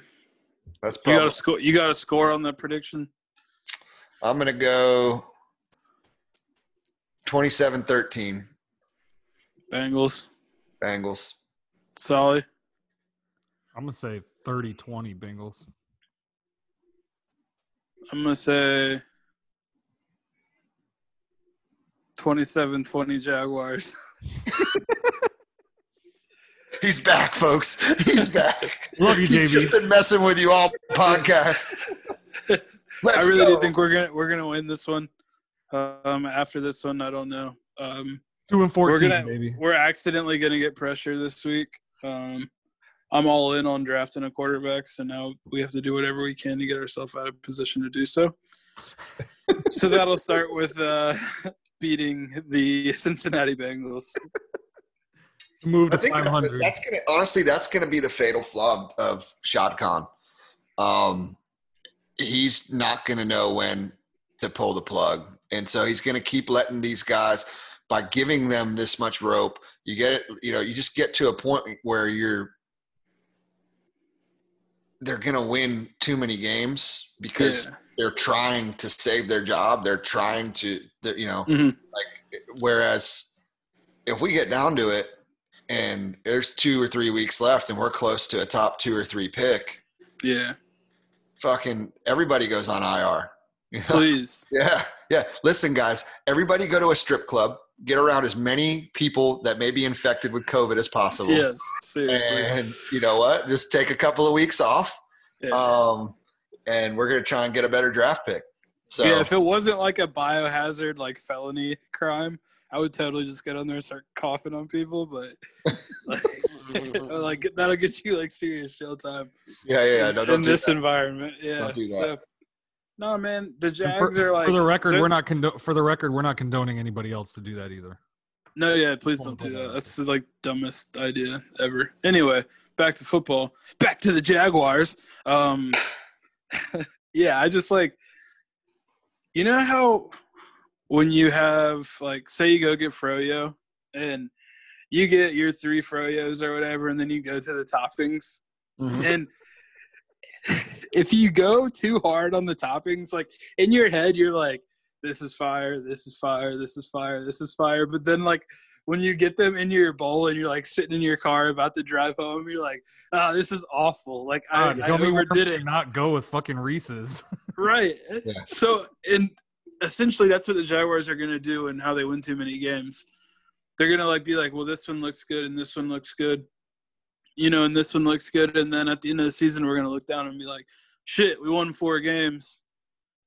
That's probably, You got a score. You got a score on that prediction. I'm going to go 27-13 Bengals. Bengals. Solly. I'm gonna say 30-20 Bengals. I'm gonna say 27-20 Jaguars. He's back, folks. He's back. Love you, He's JB. just been messing with you all podcast. Let's I really go. do think we're gonna we're gonna win this one. Um, after this one, I don't know. Um, Two and fourteen, we're gonna baby. we're accidentally gonna get pressure this week. Um, I'm all in on drafting a quarterback, so now we have to do whatever we can to get ourselves out of position to do so. so that'll start with uh, beating the Cincinnati Bengals. Move I to think five that's, that's gonna honestly that's gonna be the fatal flaw of, of Shad Khan. Um, he's not gonna know when to pull the plug, and so he's gonna keep letting these guys by giving them this much rope. You get it, you know, you just get to a point where you're they're gonna win too many games because Yeah. they're trying to save their job. They're trying to, you know, Mhm. like whereas if we get down to it and there's two or three weeks left and we're close to a top two or three pick, Yeah, fucking everybody goes on IR. You know? please. Yeah, yeah. Listen, guys, everybody go to a strip club, get around as many people that may be infected with COVID as possible. Yes, seriously. And you know what? Just take a couple of weeks off. Yeah. Um, and we're gonna try and get a better draft pick. So yeah, if it wasn't like a biohazard, like felony crime, I would totally just get on there and start coughing on people. But like, like that'll get you like serious jail time yeah, yeah, yeah. No, in do this that. environment. Yeah. Don't do that. So, no, man, the Jags for, are like for the record, we're not condo- for the record, we're not condoning anybody else to do that either. No, yeah, please don't do that. That's the like dumbest idea ever. Anyway, back to football. Back to the Jaguars. Um yeah, I just like you know how when you have like say you go get froyo and you get your three froyos or whatever and then you go to the toppings Mhm. and if you go too hard on the toppings like in your head you're like this is fire this is fire this is fire this is fire. But then like when you get them in your bowl and you're like sitting in your car about to drive home you're like oh this is awful. Like i, God, I tell me why overdid it. you Not go with fucking Reese's. right. Yeah. so and essentially that's what the jaguars are going to do and how they win too many games. They're going to like be like well this one looks good and this one looks good you know and this one looks good. And then at the end of the season we're going to look down and be like shit we won four games.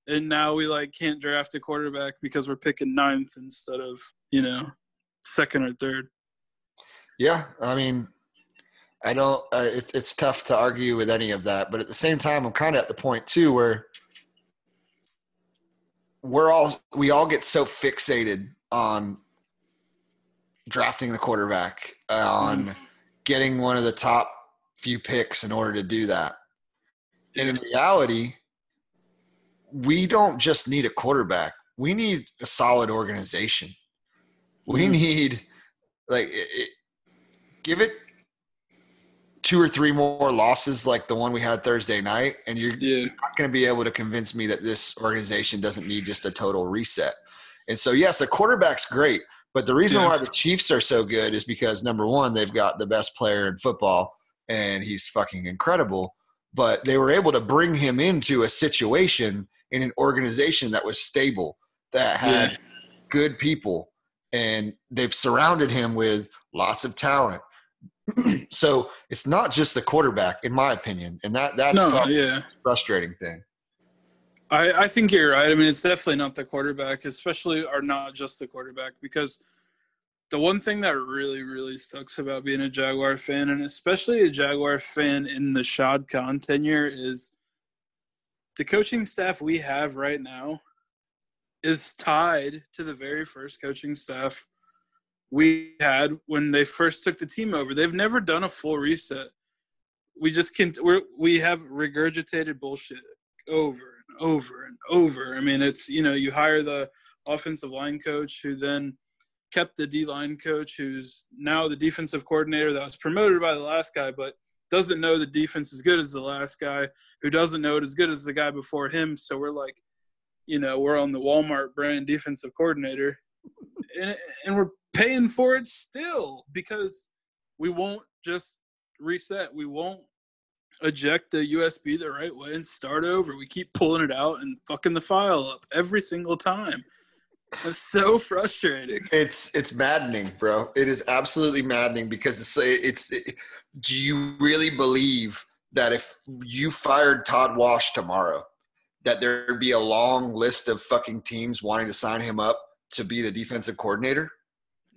And now we like can't draft a quarterback because we're picking ninth instead of you know second or third. Yeah, I mean, I don't. Uh, it's it's tough to argue with any of that, but at the same time, I'm kind of at the point too where we're all we all get so fixated on drafting the quarterback, on getting one of the top few picks in order to do that. And in reality, we don't just need a quarterback. We need a solid organization. We Mhm. need like it, it, give it two or three more losses like the one we had Thursday night, and you're Yeah. not going to be able to convince me that this organization doesn't need just a total reset. And so, yes, a quarterback's great, but the reason Yeah. why the Chiefs are so good is because number one, they've got the best player in football, and he's fucking incredible. But they were able to bring him into a situation in an organization that was stable, that had Yeah. good people, and they've surrounded him with lots of talent. so it's not just the quarterback, in my opinion, and that that's No, yeah. the frustrating thing. I, I think you're right. I mean, it's definitely not the quarterback, especially or not just the quarterback, because the one thing that really, really sucks about being a Jaguar fan, and especially a Jaguar fan in the Shad Khan tenure, is the coaching staff we have right now is tied to the very first coaching staff we had when they first took the team over. They've never done a full reset. We just can we're, we have regurgitated bullshit over over and over. I mean, it's you know you hire the offensive line coach who then kept the D line coach who's now the defensive coordinator that was promoted by the last guy, but doesn't know the defense as good as the last guy, who doesn't know it as good as the guy before him. So we're like, you know, we're on the Walmart brand defensive coordinator, and and we're paying for it still because we won't just reset. We won't eject the USB the right way and start over. We keep pulling it out and fucking the file up every single time. It's so frustrating. It's it's maddening, bro. It is absolutely maddening because it's it's. It, do you really believe that if you fired Todd Wash tomorrow, that there'd be a long list of fucking teams wanting to sign him up to be the defensive coordinator?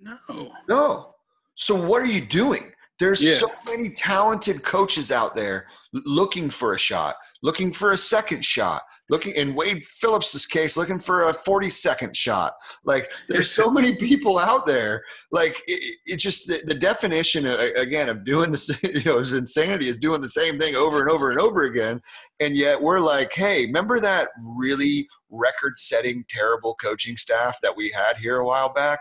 No. No. So what are you doing? There's Yeah. so many talented coaches out there looking for a shot, looking for a second shot, looking in Wade Phillips's case, looking for a 40 second shot. Like there's so many people out there. Like it, it- it's just the, the definition uh, again of doing the you know is insanity is doing the same thing over and over and over again. And yet we're like, hey, remember that really record setting terrible coaching staff that we had here a while back?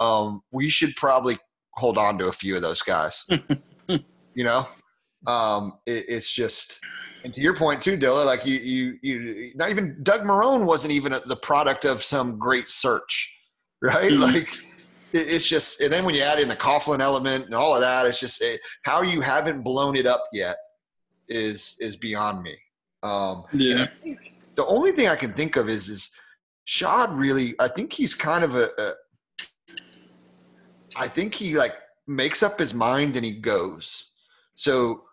Um, we should probably hold on to a few of those guys. you know, um, it, it's just, and to your point too, Dilla, like you, you, you, not even Doug Marrone wasn't even a, the product of some great search, right? Mhm. Like it, it's just, and then when you add in the Coughlin element and all of that, it's just it, how you haven't blown it up yet is is beyond me. Um, Yeah. think the only thing I can think of is is Shad really. I think he's kind of a, a. I think he like makes up his mind and he goes. So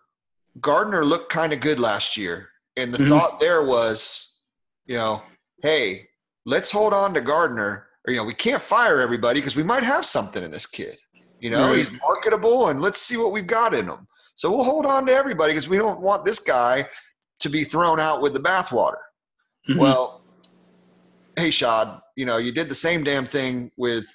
Gardner looked kind of good last year, and the Mhm. thought there was, you know, hey, let's hold on to Gardner. Or you know, we can't fire everybody because we might have something in this kid. You know, Right. he's marketable, and let's see what we've got in him. So we'll hold on to everybody because we don't want this guy to be thrown out with the bathwater. Mhm. Well, hey, Shad, you know, you did the same damn thing with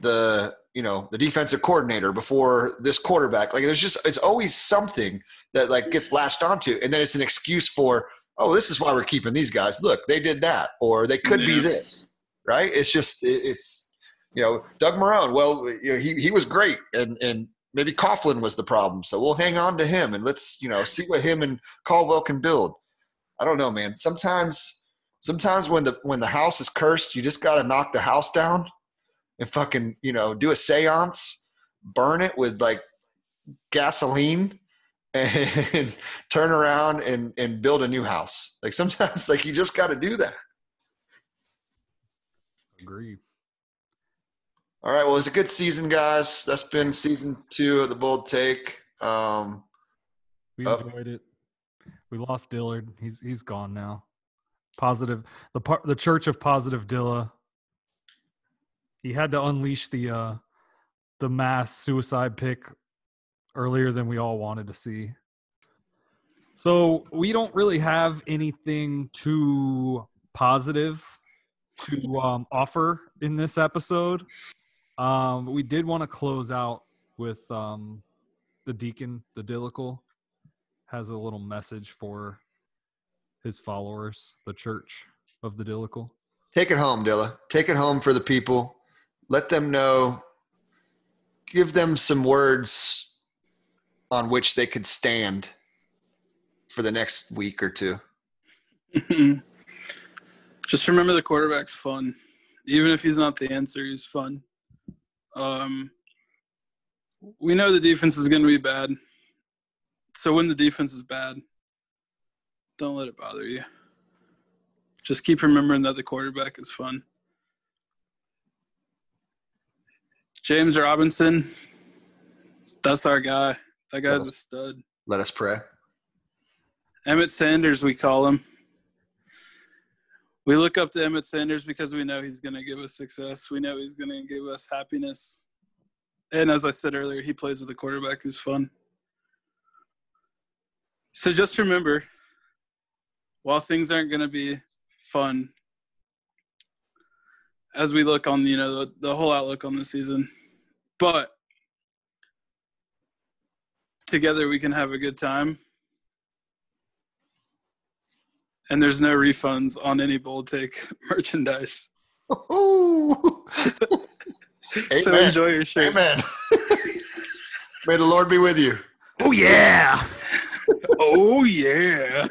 the, you know, the defensive coordinator before this quarterback. Like, there's just, it's always something that like gets latched onto, and then it's an excuse for, oh, this is why we're keeping these guys. Look, they did that, or they could be this, right? It's just, it, it's, you know, Doug Marrone. Well, you know, he he was great, and and maybe Coughlin was the problem, so we'll hang on to him and let's, you know, see what him and Caldwell can build. I don't know, man. Sometimes, sometimes when the when the house is cursed, you just got to knock the house down and fucking, you know, do a séance, burn it with like gasoline, and turn around and and build a new house. Like sometimes, like you just got to do that. Agree. All right. Well, it's a good season, guys. That's been season two of the Bold Take. Um, We Oh. enjoyed it. We lost Dillard. He's he's gone now. Positive the part the Church of Positive Dilla. He had to unleash the uh the mass suicide pick earlier than we all wanted to see. So we don't really have anything too positive to um, offer in this episode. Um, we did want to close out with um, the deacon, the Dillical, has a little message for his followers, the church of the Dillical? Take it home, Dilla. Take it home for the people. Let them know. Give them some words on which they could stand for the next week or two. Just remember the quarterback's fun. Even if he's not the answer, he's fun. Um, we know the defense is going to be bad. So when the defense is bad, don't let it bother you. Just keep remembering that the quarterback is fun. James Robinson, that's our guy. That guy's a stud. Let us pray. Emmett Sanders, we call him. We look up to Emmett Sanders because we know he's going to give us success. We know he's going to give us happiness. And as I said earlier, he plays with a quarterback who's fun. So just remember, while things aren't going to be fun, as we look on you know the, the whole outlook on the season, but together we can have a good time. And there's no refunds on any bold take merchandise. So enjoy your shirt. Amen. May the Lord be with you. Oh yeah. Oh yeah.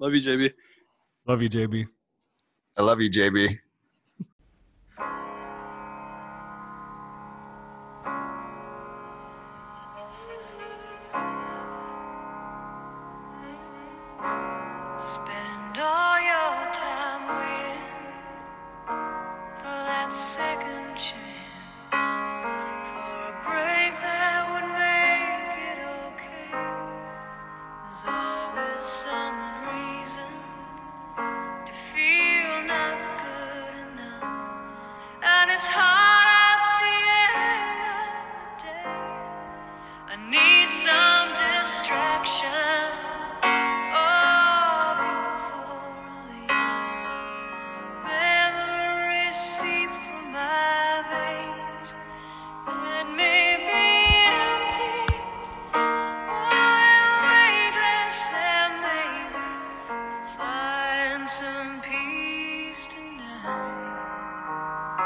Love you, JB. Love you, JB. I love you, JB.